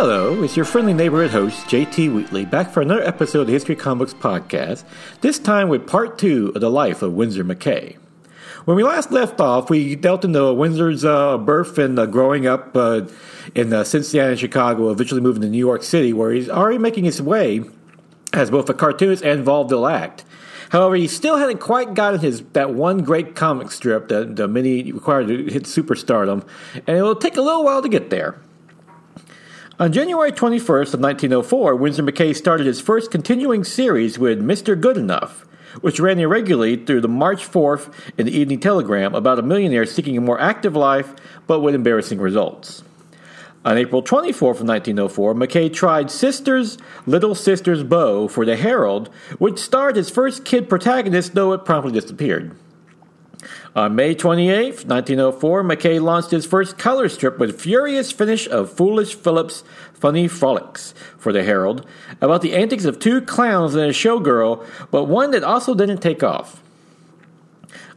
Hello, it's your friendly neighborhood host, JT Wheatley, back for another episode of the History Comics Podcast, this time with part two of the life of Winsor McCay. When we last left off, we dealt into Winsor's uh, birth and uh, growing up uh, in uh, Cincinnati and Chicago, eventually moving to New York City, where he's already making his way as both a cartoonist and vaudeville act. However, he still hadn't quite gotten his that one great comic strip that the many required to hit superstardom, and it will take a little while to get there. On January 21st of 1904, Winsor McCay started his first continuing series with Mr. Goodenough, which ran irregularly through the March 4th in the Evening Telegram about a millionaire seeking a more active life but with embarrassing results. On April 24th of 1904, McCay tried Sister's Little Sister's Beau for the Herald, which starred his first kid protagonist, though it promptly disappeared. On May 28, 1904, McCay launched his first color strip with furious finish of Foolish Phillips' Funny Frolics for the Herald, about the antics of two clowns and a showgirl, but one that also didn't take off.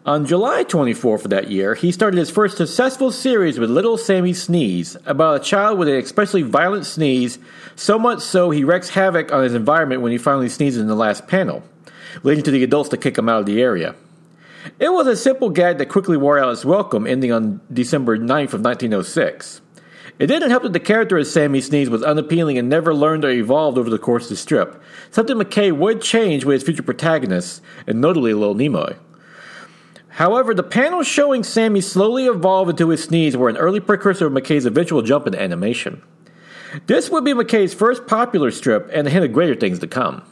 On July 24th of that year, he started his first successful series with Little Sammy Sneeze, about a child with an especially violent sneeze, so much so he wreaks havoc on his environment when he finally sneezes in the last panel, leading to the adults to kick him out of the area. It was a simple gag that quickly wore out its welcome, ending on December 9th of 1906. It didn't help that the character of Sammy Sneeze was unappealing and never learned or evolved over the course of the strip, something McCay would change with his future protagonists, and notably Lil Nemo. However, the panels showing Sammy slowly evolve into his sneeze were an early precursor of McCay's eventual jump into animation. This would be McCay's first popular strip and a hint of greater things to come.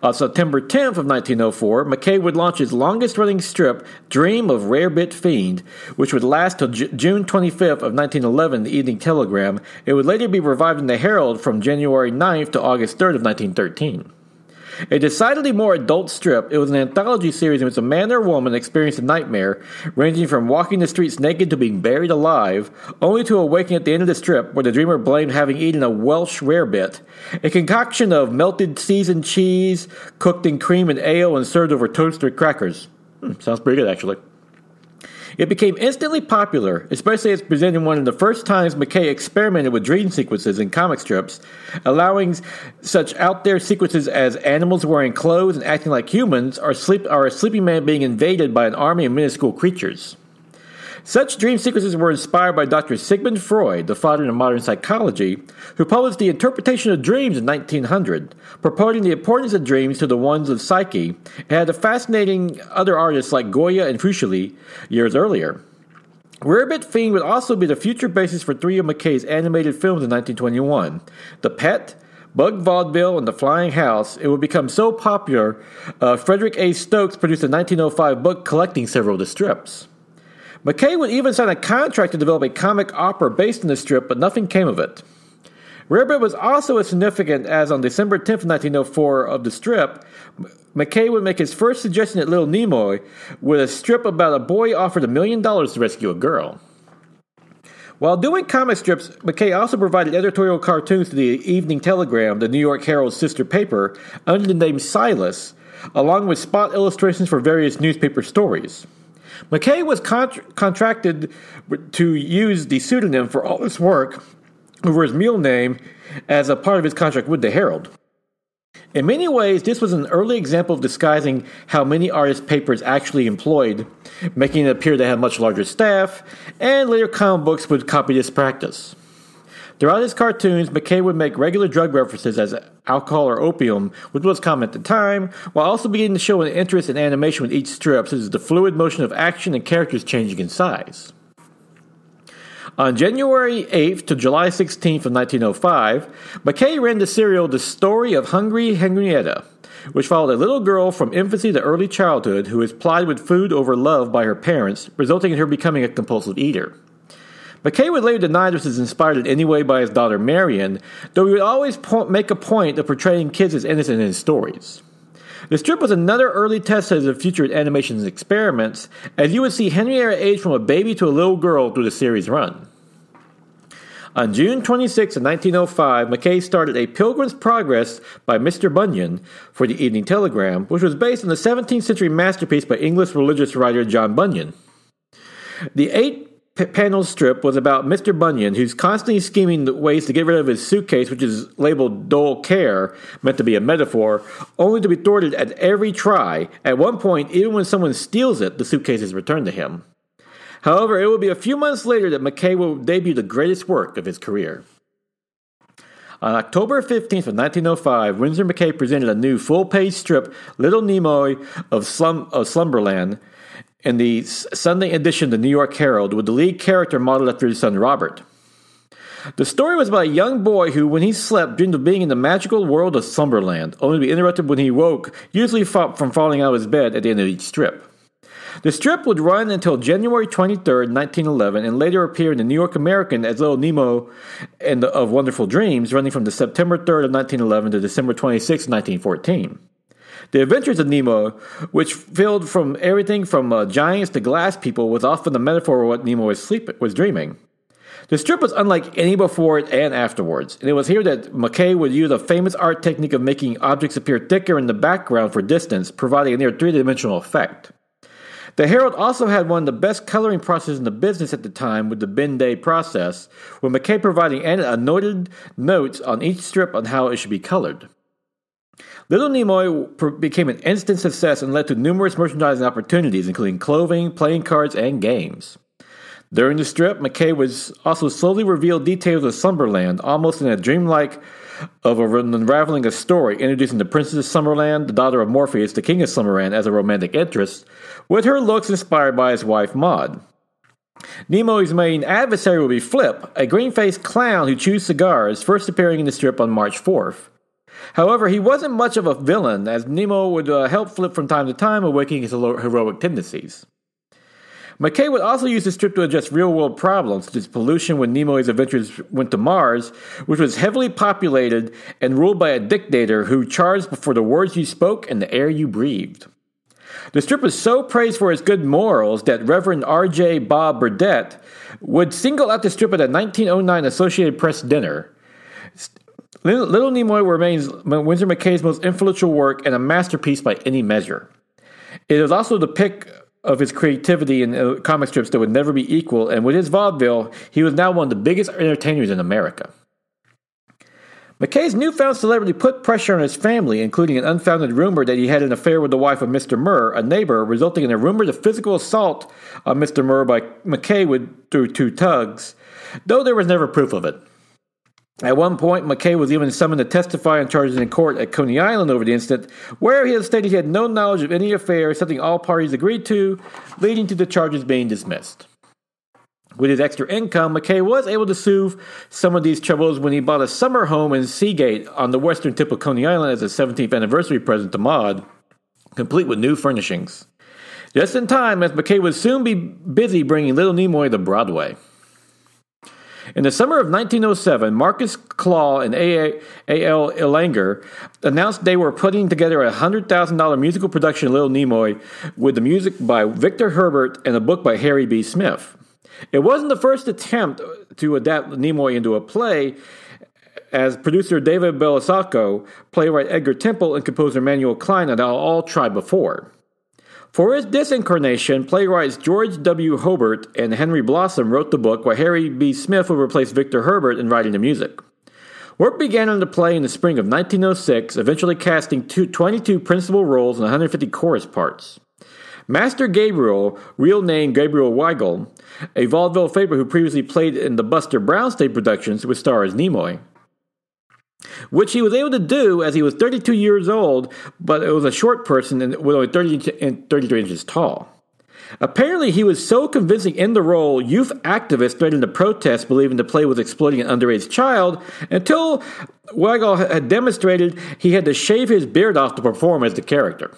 On September 10th of 1904, McCay would launch his longest-running strip, Dream of Rarebit Fiend, which would last till J- June 25th of 1911 the Evening Telegram. It would later be revived in the Herald from January 9th to August 3rd of 1913. A decidedly more adult strip, it was an anthology series in which a man or woman experienced a nightmare, ranging from walking the streets naked to being buried alive, only to awaking at the end of the strip where the dreamer blamed having eaten a Welsh rarebit, a concoction of melted seasoned cheese, cooked in cream and ale, and served over toasted crackers. Hmm, sounds pretty good, actually. It became instantly popular, especially as presenting one of the first times McCay experimented with dream sequences in comic strips, allowing such out there sequences as animals wearing clothes and acting like humans, or, sleep, or a sleeping man being invaded by an army of minuscule creatures. Such dream sequences were inspired by Dr. Sigmund Freud, the father of modern psychology, who published The Interpretation of Dreams in 1900, purporting the importance of dreams to the ones of psyche, and had a fascinating other artists like Goya and Fuseli years earlier. Rarebit Fiend would also be the future basis for three of McCay's animated films in 1921 The Pet, Bug Vaudeville, and The Flying House. It would become so popular, uh, Frederick A. Stokes produced a 1905 book collecting several of the strips. McCay would even sign a contract to develop a comic opera based on the strip, but nothing came of it. Rarebit was also as significant as on December 10, 1904, of the strip, McCay would make his first suggestion at Little Nemo with a strip about a boy offered a million dollars to rescue a girl. While doing comic strips, McCay also provided editorial cartoons to the Evening Telegram, the New York Herald's sister paper, under the name Silas, along with spot illustrations for various newspaper stories. McCay was contracted to use the pseudonym for all his work over his real name as a part of his contract with the Herald. In many ways, this was an early example of disguising how many artist papers actually employed, making it appear they had much larger staff, and later comic books would copy this practice. Throughout his cartoons, McCay would make regular drug references as alcohol or opium, which was common at the time, while also beginning to show an interest in animation with each strip, such as the fluid motion of action and characters changing in size. On January 8th to July 16th of 1905, McCay ran the serial The Story of Hungry Henrietta, which followed a little girl from infancy to early childhood who is plied with food over love by her parents, resulting in her becoming a compulsive eater. McCay would later deny this was inspired in any way by his daughter Marion, though he would always po- make a point of portraying kids as innocent in his stories. The strip was another early test of his future animation experiments, as you would see Henrietta age from a baby to a little girl through the series run. On June 26, 1905, McCay started A Pilgrim's Progress by Mr. Bunyan for the Evening Telegram, which was based on the 17th century masterpiece by English religious writer John Bunyan. The eight p- panel strip was about Mr. Bunyan, who's constantly scheming ways to get rid of his suitcase, which is labeled dull care, meant to be a metaphor, only to be thwarted at every try. At one point, even when someone steals it, the suitcase is returned to him. However, it will be a few months later that McCay will debut the greatest work of his career. On October 15th of 1905, Winsor McCay presented a new full-page strip, Little Nemo of, Slum, of Slumberland, in the Sunday edition of the New York Herald, with the lead character modeled after his son Robert. The story was about a young boy who, when he slept, dreamed of being in the magical world of Slumberland, only to be interrupted when he woke, usually from falling out of his bed at the end of each strip. The strip would run until January 23, 1911, and later appear in the New York American as Little Nemo and of Wonderful Dreams, running from the September 3rd of 1911 to December 26, 1914. The Adventures of Nemo, which filled from everything from uh, giants to glass people, was often the metaphor of what Nemo was, sleep- was dreaming. The strip was unlike any before it and afterwards, and it was here that McCay would use a famous art technique of making objects appear thicker in the background for distance, providing a near three dimensional effect. The Herald also had one of the best coloring processes in the business at the time with the Ben Day process, with McCay providing annotated notes on each strip on how it should be colored. Little Nemo became an instant success and led to numerous merchandising opportunities, including clothing, playing cards, and games. During the strip, McCay was also slowly revealed details of Slumberland, almost in a dreamlike of unraveling a story, introducing the Princess of Slumberland, the daughter of Morpheus, the King of Slumberland, as a romantic interest, with her looks inspired by his wife Maud. Nemo's main adversary will be Flip, a green faced clown who chews cigars, first appearing in the strip on March 4th. However, he wasn't much of a villain, as Nemo would uh, help Flip from time to time, awakening his heroic tendencies. McCay would also use the strip to address real world problems, such as pollution when Nemo's adventures went to Mars, which was heavily populated and ruled by a dictator who charged for the words you spoke and the air you breathed. The strip was so praised for its good morals that Reverend R.J. Bob Burdette would single out the strip at a 1909 Associated Press dinner. Little Nemo remains Winsor McCay's most influential work and a masterpiece by any measure. It is also the pick of his creativity in uh, comic strips that would never be equal, and with his vaudeville, he was now one of the biggest entertainers in America. McCay's newfound celebrity put pressure on his family, including an unfounded rumor that he had an affair with the wife of Mr. Murr, a neighbor, resulting in a rumored of physical assault on Mr. Murr by McCay with, through two tugs, though there was never proof of it. At one point, McCay was even summoned to testify on charges in court at Coney Island over the incident, where he had stated he had no knowledge of any affair, something all parties agreed to, leading to the charges being dismissed. With his extra income, McCay was able to soothe some of these troubles when he bought a summer home in Seagate on the western tip of Coney Island as a 17th anniversary present to Maud, complete with new furnishings. Just in time, as McCay would soon be busy bringing Little Nemo to Broadway. In the summer of 1907, Marcus Klaw and A.L. Erlanger announced they were putting together a $100,000 musical production of Little Nemo with the music by Victor Herbert and a book by Harry B. Smith. It wasn't the first attempt to adapt Nemo into a play, as producer David Belasco, playwright Edgar Temple, and composer Manuel Klein had all tried before. For his disincarnation, playwrights George W. Hobart and Henry Blossom wrote the book, while Harry B. Smith would replace Victor Herbert in writing the music. Work began on the play in the spring of 1906, eventually casting two, 22 principal roles and 150 chorus parts. Master Gabriel, real name Gabriel Weigel, a vaudeville favorite who previously played in the Buster Brown stage productions, would star as Nemo which he was able to do as he was 32 years old, but it was a short person and was only 30 and 33 inches tall. Apparently, he was so convincing in the role, youth activists threatened to protest, believing the play was exploiting an underage child, until Weigel had demonstrated he had to shave his beard off to perform as the character.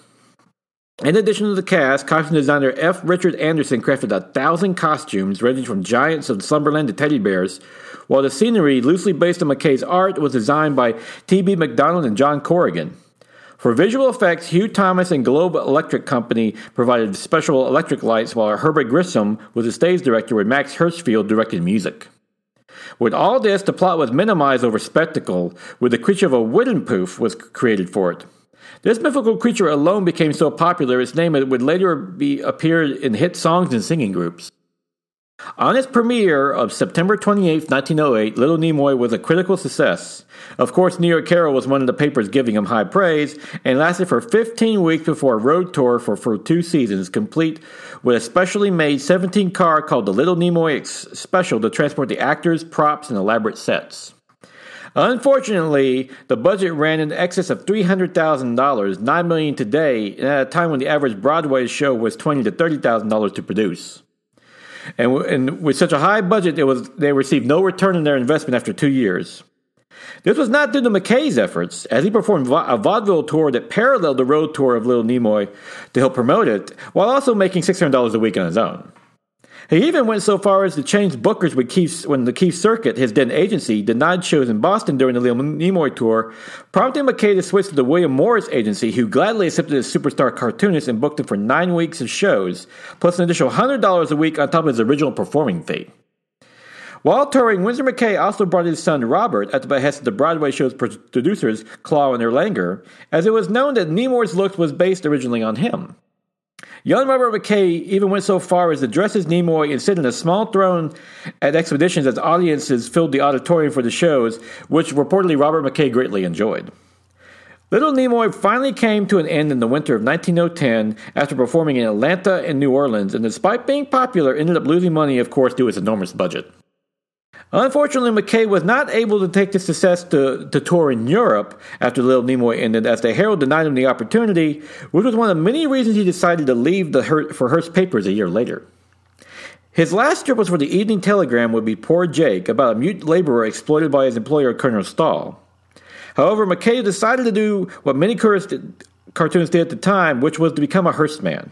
In addition to the cast, costume designer F. Richard Anderson crafted a thousand costumes, ranging from giants of the Slumberland to teddy bears, while the scenery, loosely based on McCay's art, was designed by T.B. McDonald and John Corrigan. For visual effects, Hugh Thomas and Globe Electric Company provided special electric lights, while Herbert Grissom was the stage director, where Max Hirschfield directed music. With all this, the plot was minimized over spectacle, where the creature of a Whiffenpoof was created for it. This mythical creature alone became so popular, its name would later be appeared in hit songs and singing groups. On its premiere of September 28, 1908, Little Nemo was a critical success. Of course, New York Herald was one of the papers giving him high praise and lasted for 15 weeks before a road tour for, for two seasons, complete with a specially made 17 car called the Little Nemo Special to transport the actors, props, and elaborate sets. Unfortunately, the budget ran in excess of $300,000, 9 million today, at a time when the average Broadway show was $20 to $30,000 to produce. And, and with such a high budget, it was, they received no return on their investment after two years. This was not due to McCay's efforts, as he performed a vaudeville tour that paralleled the road tour of Little Nemo to help promote it, while also making $600 a week on his own. He even went so far as to change bookers with Keith when the Keith Circuit, his then agency, denied shows in Boston during the Little Nemo tour, prompting McCay to switch to the William Morris agency, who gladly accepted his superstar cartoonist and booked him for nine weeks of shows, plus an additional $100 a week on top of his original performing fee. While touring, Winsor McCay also brought his son Robert at the behest of the Broadway show's producers, Klaw and Erlanger, as it was known that Nemo's look was based originally on him. Young Robert McCay even went so far as to dress as Nemo and sit in a small throne at expeditions as audiences filled the auditorium for the shows, which reportedly Robert McCay greatly enjoyed. Little Nemo finally came to an end in the winter of 1910 after performing in Atlanta and New Orleans, and despite being popular, ended up losing money, of course, due to its enormous budget. Unfortunately, McCay was not able to take the success to, to tour in Europe after Little Nemo ended, as the Herald denied him the opportunity, which was one of many reasons he decided to leave the Her- for Hearst Papers a year later. His last trip was for the Evening Telegram would be Poor Jake, about a mute laborer exploited by his employer, Colonel Stahl. However, McCay decided to do what many cartoonists did at the time, which was to become a Hearst man.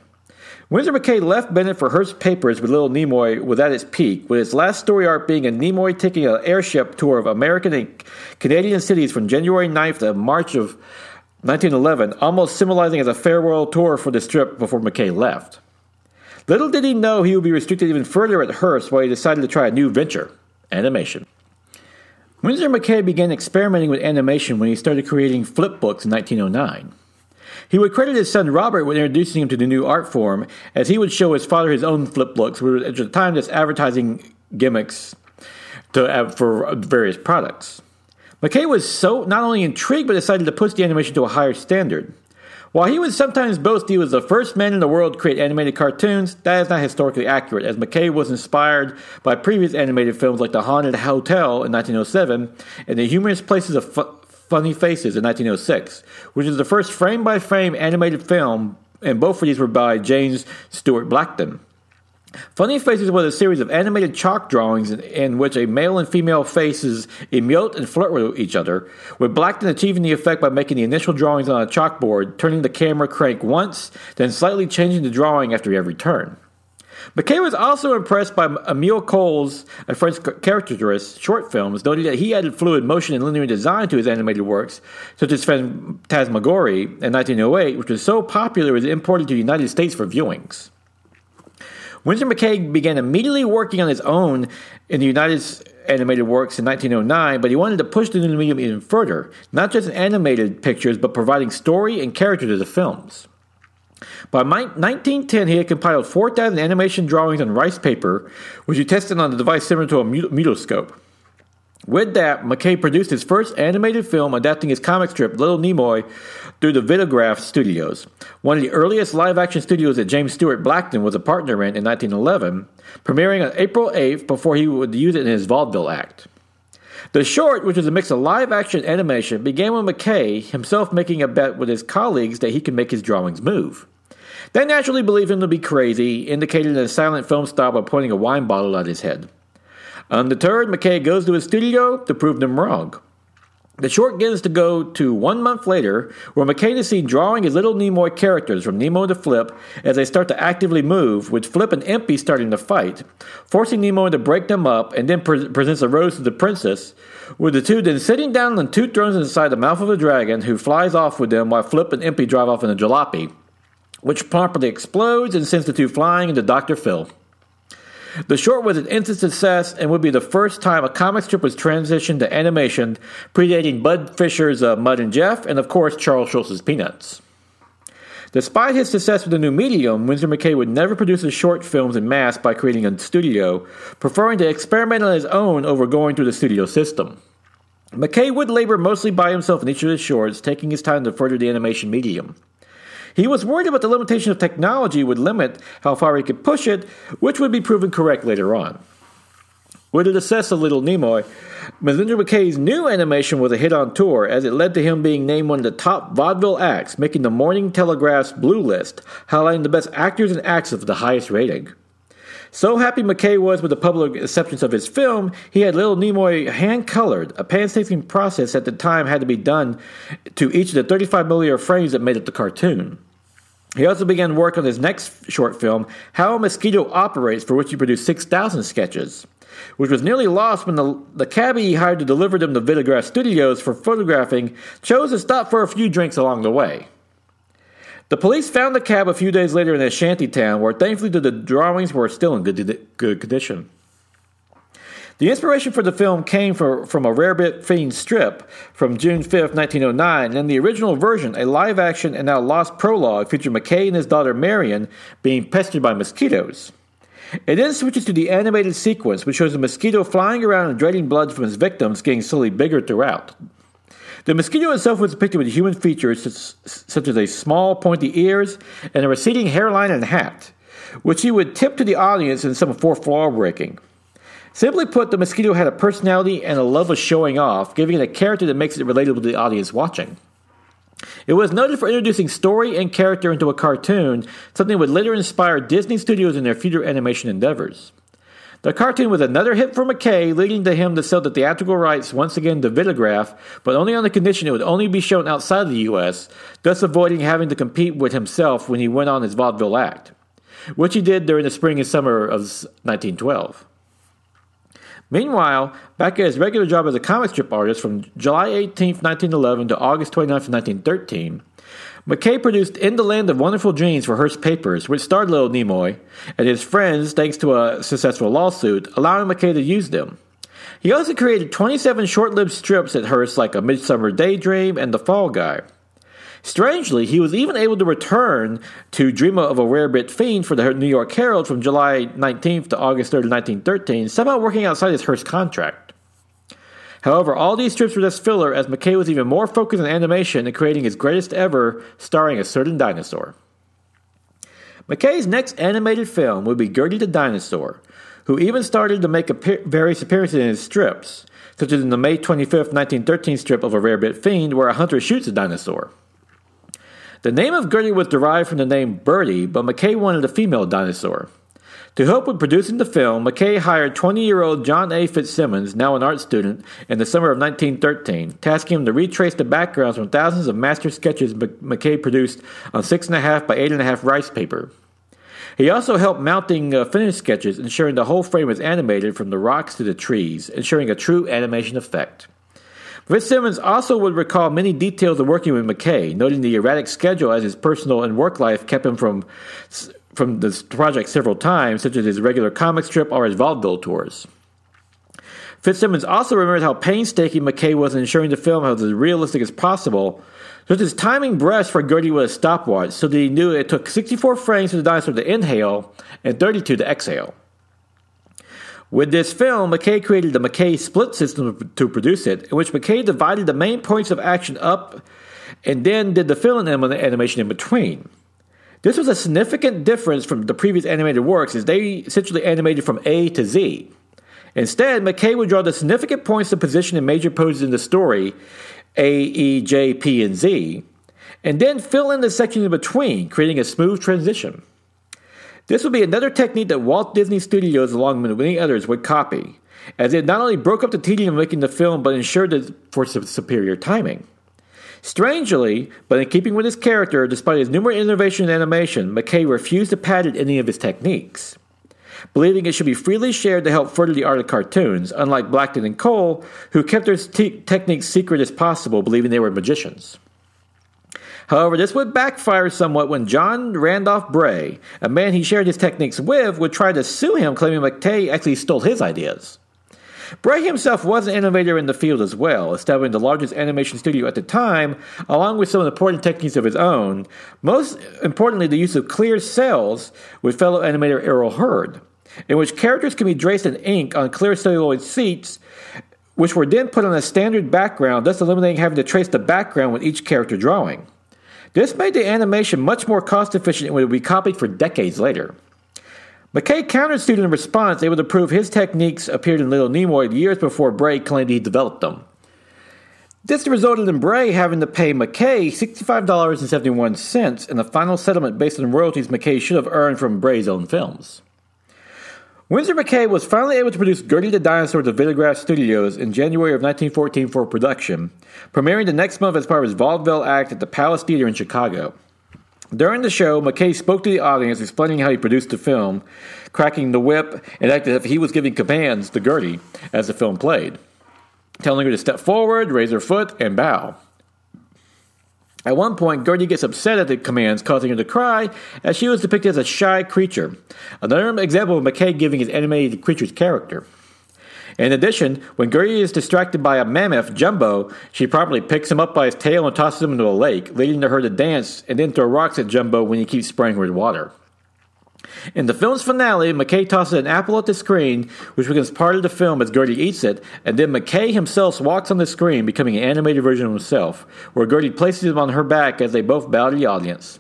Winsor McCay left Bennett for Hearst Papers with Little Nemo was at its peak, with its last story arc being a Nemo taking an airship tour of American and Canadian cities from January 9th to March of 1911, almost symbolizing as a farewell tour for the strip before McCay left. Little did he know he would be restricted even further at Hearst while he decided to try a new venture animation. Winsor McCay began experimenting with animation when he started creating flip books in 1909. He would credit his son Robert with introducing him to the new art form, as he would show his father his own flip books, which were at the time just advertising gimmicks to, uh, for various products. McCay was so not only intrigued but decided to push the animation to a higher standard. While he would sometimes boast he was the first man in the world to create animated cartoons, that is not historically accurate, as McCay was inspired by previous animated films like The Haunted Hotel in 1907 and The Humorous Phases of Funny Faces in 1906, which is the first frame by frame animated film, and both of these were by James Stuart Blackton. Funny Faces was a series of animated chalk drawings in, in, which a male and female faces emote and flirt with each other, with Blackton achieving the effect by making the initial drawings on a chalkboard, turning the camera crank once, then slightly changing the drawing after every turn. McCay was also impressed by Emile Cohl's, a French caricaturist, short films, noting that he added fluid motion and linear design to his animated works, such as Phantasmagorie in 1908, which was so popular it was imported to the United States for viewings. Winsor McCay began immediately working on his own in the United animated works in 1909, but he wanted to push the new medium even further, not just in animated pictures, but providing story and character to the films. By 1910, he had compiled 4,000 animation drawings on rice paper, which he tested on a device similar to a mutoscope. With that, McCay produced his first animated film adapting his comic strip Little Nemo through the Vitagraph Studios, one of the earliest live action studios that James Stuart Blackton was a partner in in 1911, premiering on April 8th before he would use it in his vaudeville act. The short, which was a mix of live action and animation, began with McCay himself making a bet with his colleagues that he could make his drawings move. They naturally believed him to be crazy, indicated in a silent film style by pointing a wine bottle at his head. Undeterred, McCay goes to his studio to prove them wrong. The short gets to go to one month later, where McCain is seen drawing his little Nemo characters from Nemo to Flip as they start to actively move, with Flip and Impy starting to fight, forcing Nemo to break them up, and then pre- presents a rose to the princess, with the two then sitting down on two thrones inside the mouth of a dragon, who flies off with them while Flip and Impy drive off in a jalopy, which promptly explodes and sends the two flying into Dr. Phil. The short was an instant success and would be the first time a comic strip was transitioned to animation, predating Bud Fisher's uh, Mutt and Jeff and, of course, Charles Schulz's Peanuts. Despite his success with the new medium, Winsor McCay would never produce his short films in mass by creating a studio, preferring to experiment on his own over going through the studio system. McCay would labor mostly by himself in each of his shorts, taking his time to further the animation medium. He was worried about the limitation of technology would limit how far he could push it, which would be proven correct later on. With the success of Little Nemo, Winsor McCay's new animation was a hit on tour as it led to him being named one of the top vaudeville acts, making the Morning Telegraph's Blue List, highlighting the best actors and acts of the highest rating. So happy McCay was with the public acceptance of his film, he had Little Nemo hand colored, a painstaking process at the time had to be done to each of the 35 millimeter frames that made up the cartoon. He also began work on his next short film, How a Mosquito Operates, for which he produced 6,000 sketches which was nearly lost when the, the cabbie he hired to deliver them to Vitagraph Studios for photographing chose to stop for a few drinks along the way. The police found the cab a few days later in a shanty town, where thankfully the drawings were still in good, good condition. The inspiration for the film came for, from a Rarebit Fiend strip from June 5, 1909, and the original version, a live action and now lost prologue, featured McCay and his daughter Marion being pestered by mosquitoes. It then switches to the animated sequence, which shows a mosquito flying around and draining blood from its victims, getting slowly bigger throughout. The mosquito itself was depicted with human features such as a small, pointy ears and a receding hairline and hat, which he would tip to the audience in some fourth wall breaking. Simply put, the mosquito had a personality and a love of showing off, giving it a character that makes it relatable to the audience watching. It was noted for introducing story and character into a cartoon, something that would later inspire Disney Studios in their future animation endeavors. The cartoon was another hit for McCay, leading to him to sell the theatrical rights once again to Vitagraph, but only on the condition it would only be shown outside the US, thus avoiding having to compete with himself when he went on his vaudeville act, which he did during the spring and summer of 1912. Meanwhile, back at his regular job as a comic strip artist from July 18, 1911 to August 29, 1913, McCay produced In the Land of Wonderful Dreams for Hearst Papers, which starred Little Nemo and his friends thanks to a successful lawsuit, allowing McCay to use them. He also created 27 short lived strips at Hearst like A Midsummer Daydream and The Fall Guy. Strangely, he was even able to return to Dream of a Rarebit Fiend for the New York Herald from July 19th to August 3rd, 1913, somehow working outside his Hearst contract. However, all these strips were just filler as McCay was even more focused on animation and creating his greatest ever, starring a certain dinosaur. McCay's next animated film would be Gertie the Dinosaur, who even started to make various appearances in his strips, such as in the May 25, 1913 strip of A Rarebit Fiend, where a hunter shoots a dinosaur. The name of Gertie was derived from the name Bertie, but McCay wanted a female dinosaur. To help with producing the film, McCay hired 20 year old John A. Fitzsimmons, now an art student, in the summer of 1913, tasking him to retrace the backgrounds from thousands of master sketches McCay produced on 6.5 by 8.5 rice paper. He also helped mounting uh, finished sketches, ensuring the whole frame was animated from the rocks to the trees, ensuring a true animation effect. Fitzsimmons also would recall many details of working with McCay, noting the erratic schedule as his personal and work life kept him from from this project several times, such as his regular comic strip or his vaudeville tours. Fitzsimmons also remembered how painstaking McCay was in ensuring the film was as realistic as possible, such as timing breaths for Gertie with a stopwatch so that he knew it took 64 frames for the dinosaur to inhale and 32 to exhale. With this film, McCay created the McCay split system to produce it, in which McCay divided the main points of action up and then did the fill in animation in between. This was a significant difference from the previous animated works, as they essentially animated from A to Z. Instead, McCay would draw the significant points of position and major poses in the story, A, E, J, P, and Z, and then fill in the sections in between, creating a smooth transition. This would be another technique that Walt Disney Studios, along with many others, would copy, as it not only broke up the tedium of making the film, but ensured it for superior timing. Strangely, but in keeping with his character, despite his numerous innovations in animation, McCay refused to patent any of his techniques, believing it should be freely shared to help further the art of cartoons, unlike Blackton and Cohl, who kept their te- techniques secret as possible, believing they were magicians. However, this would backfire somewhat when John Randolph Bray, a man he shared his techniques with, would try to sue him, claiming McCay actually stole his ideas. Bray himself was an innovator in the field as well, establishing the largest animation studio at the time, along with some important techniques of his own, most importantly, the use of clear cells with fellow animator Earl Hurd, in which characters can be traced in ink on clear celluloid sheets, which were then put on a standard background, thus eliminating having to trace the background with each character drawing. This made the animation much more cost efficient and would be copied for decades later. McCay countered student response, able to prove his techniques appeared in Little Nemo years before Bray claimed he developed them. This resulted in Bray having to pay McCay $65.71 in the final settlement based on royalties McCay should have earned from Bray's own films. Winsor McCay was finally able to produce Gertie the Dinosaur to Vitagraph Studios in January of 1914 for production, premiering the next month as part of his vaudeville act at the Palace Theater in Chicago. During the show, McCay spoke to the audience explaining how he produced the film, cracking the whip, and acted as if he was giving commands to Gertie as the film played, telling her to step forward, raise her foot, and bow. At one point, Gertie gets upset at the commands, causing her to cry, as she was depicted as a shy creature. Another example of McCay giving his animated creature's character. In addition, when Gertie is distracted by a mammoth, Jumbo, she promptly picks him up by his tail and tosses him into a lake, leading to her to dance and then throw rocks at Jumbo when he keeps spraying her with water. In the film's finale, McCay tosses an apple at the screen, which becomes part of the film as Gertie eats it, and then McCay himself walks on the screen, becoming an animated version of himself, where Gertie places him on her back as they both bow to the audience.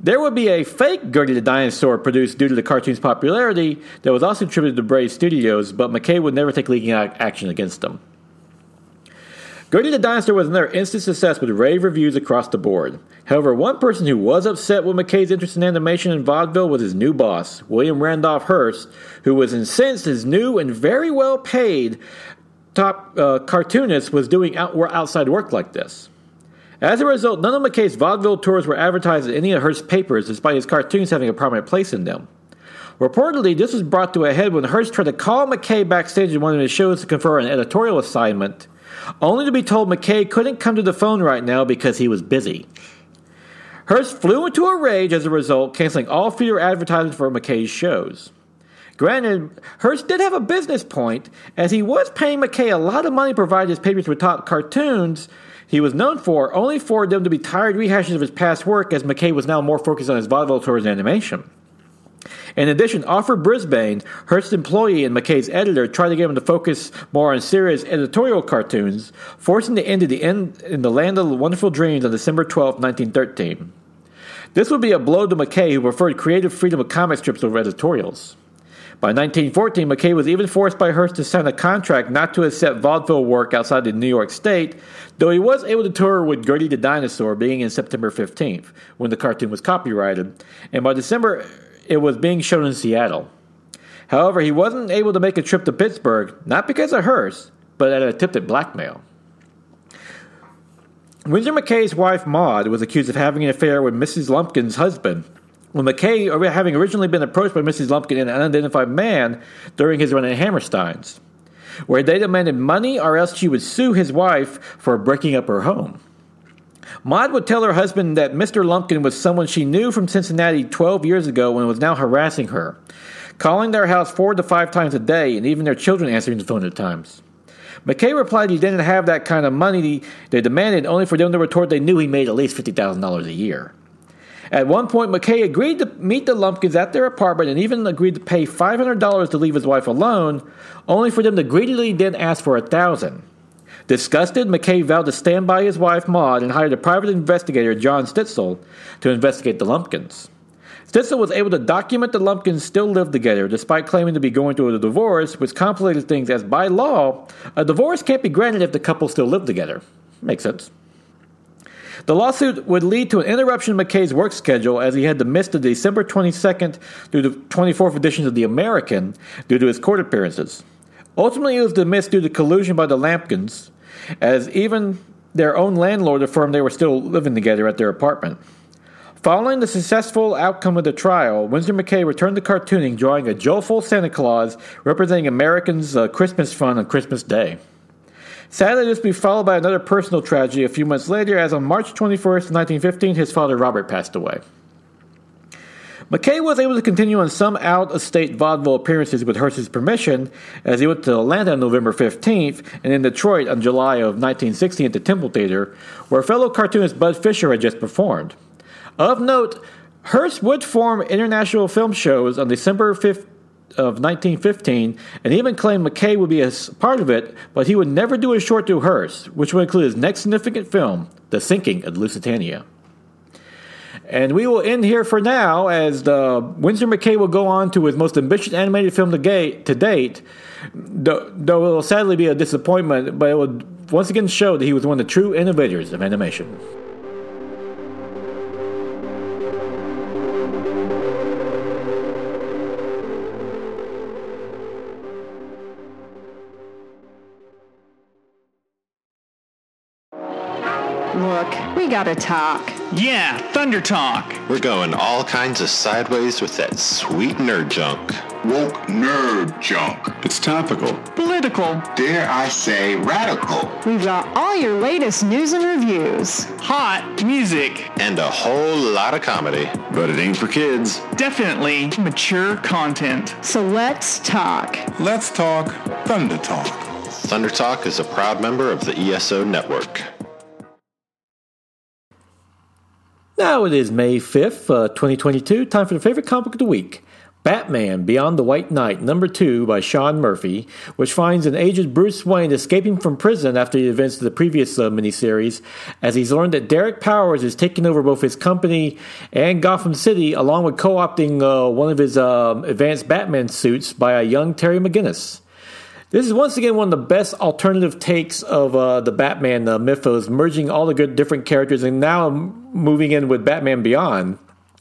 There would be a fake Gertie the Dinosaur produced due to the cartoon's popularity that was also attributed to Bray Studios, but McCay would never take legal action against them. Gertie the Dinosaur was another instant success with rave reviews across the board. However, one person who was upset with McCay's interest in animation and vaudeville was his new boss, William Randolph Hearst, who was incensed his new and very well paid top uh, cartoonist was doing out- outside work like this. As a result, none of McCay's vaudeville tours were advertised in any of Hearst's papers, despite his cartoons having a prominent place in them. Reportedly, this was brought to a head when Hearst tried to call McCay backstage in one of his shows to confer an editorial assignment, only to be told McCay couldn't come to the phone right now because he was busy. Hearst flew into a rage as a result, canceling all future advertisements for McCay's shows. Granted, Hearst did have a business point, as he was paying McCay a lot of money to provide his papers with top cartoons, he was known for only for them to be tired rehashes of his past work, as McCay was now more focused on his vaudeville tours and animation. In addition, Alfred Brisbane, Hearst's employee and McCay's editor, tried to get him to focus more on serious editorial cartoons, forcing the end to the end in the land of the wonderful dreams on December 12, 1913. This would be a blow to McCay, who preferred creative freedom of comic strips over editorials. By 1914, McCay was even forced by Hearst to sign a contract not to accept vaudeville work outside of New York State, though he was able to tour with Gertie the Dinosaur beginning in September 15th, when the cartoon was copyrighted, and by December it was being shown in Seattle. However, he wasn't able to make a trip to Pittsburgh, not because of Hearst, but at a attempted blackmail. Winsor McCay's wife Maud was accused of having an affair with Mrs. Lumpkin's husband, when McCay, having originally been approached by Mrs. Lumpkin and an unidentified man during his run at Hammerstein's, where they demanded money or else she would sue his wife for breaking up her home. Maud would tell her husband that Mr. Lumpkin was someone she knew from Cincinnati 12 years ago and was now harassing her, calling their house four to five times a day and even their children answering the phone at times. McCay replied he didn't have that kind of money they demanded, only for them to retort they knew he made at least $50,000 a year. At one point, McCay agreed to meet the Lumpkins at their apartment and even agreed to pay $500 to leave his wife alone, only for them to greedily then ask for a thousand. Disgusted, McCay vowed to stand by his wife Maud and hired a private investigator, John Stitzel, to investigate the Lumpkins. Stitzel was able to document the Lumpkins still lived together, despite claiming to be going through a divorce, which complicated things as by law, a divorce can't be granted if the couple still live together. Makes sense. The lawsuit would lead to an interruption in McCay's work schedule as he had to miss the December 22nd through the 24th editions of The American due to his court appearances. Ultimately, he was dismissed due to collusion by the Lumpkins, as even their own landlord affirmed they were still living together at their apartment. Following the successful outcome of the trial, Winsor McCay returned to cartooning, drawing a joyful Santa Claus representing Americans' uh, Christmas fun on Christmas Day. Sadly, this would be followed by another personal tragedy a few months later, as on March 21st, 1915, his father Robert passed away. McCay was able to continue on some out of state vaudeville appearances with Hearst's permission as he went to Atlanta on November 15th and in Detroit on July of 1960 at the Temple Theater, where fellow cartoonist Bud Fisher had just performed. Of note, Hearst would form international film shows on December 5th of 1915 and even claimed McCay would be a part of it, but he would never do a short to Hearst, which would include his next significant film, The Sinking of the Lusitania. And we will end here for now, as uh, the Winsor McCay will go on to his most ambitious animated film to, date, to date, though, though it will sadly be a disappointment, but it will once again show that he was one of the true innovators of animation. Look, we gotta talk. Yeah, Thunder Talk. We're going all kinds of sideways with that sweet nerd junk. Woke nerd junk. It's topical. Political. Dare I say radical. We've got all your latest news and reviews. Hot music. And a whole lot of comedy. But it ain't for kids. Definitely mature content. So let's talk. Let's talk Thunder Talk. Thunder Talk is a proud member of the ESO network. Now it is May 5th, uh, 2022. Time for the favorite comic of the week Batman Beyond the White Knight, number 2 by Sean Murphy, which finds an aged Bruce Wayne escaping from prison after the events of the previous uh, miniseries, as he's learned that Derek Powers is taking over both his company and Gotham City, along with co opting uh, one of his uh, advanced Batman suits by a young Terry McGinnis. This is once again one of the best alternative takes of uh, the Batman uh, mythos, merging all the good different characters and now moving in with Batman Beyond.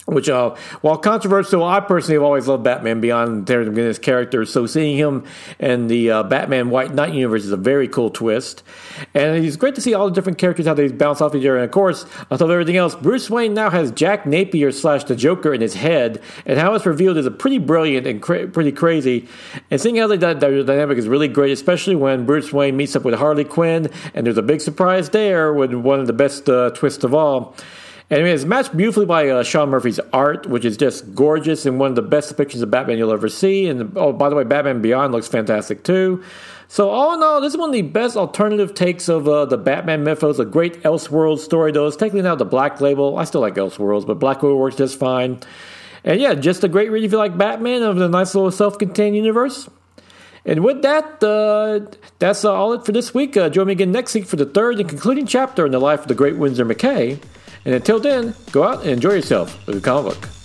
Which, uh, while controversial, I personally have always loved Batman Beyond Terry McGinnis character. So seeing him in the uh, Batman White Knight universe is a very cool twist. And it's great to see all the different characters, how they bounce off each other. And of course, on top of everything else, Bruce Wayne now has Jack Napier slash the Joker in his head. And how it's revealed is a pretty brilliant and cra- pretty crazy. And seeing how they that dynamic is really great, especially when Bruce Wayne meets up with Harley Quinn. And there's a big surprise there with one of the best uh, twists of all. And it's matched beautifully by uh, Sean Murphy's art, which is just gorgeous and one of the best depictions of Batman you'll ever see. And oh, by the way, Batman Beyond looks fantastic too. So all in all, this is one of the best alternative takes of uh, the Batman mythos. A great Elseworld story, though. It's technically now the Black Label. I still like Elseworlds, but Black Label works just fine. And yeah, just a great read if you like Batman of the nice little self-contained universe. And with that, uh, that's uh, all it for this week. Uh, join me again next week for the third and concluding chapter in the life of the great Winsor McCay. And until then, go out and enjoy yourself with a comic book.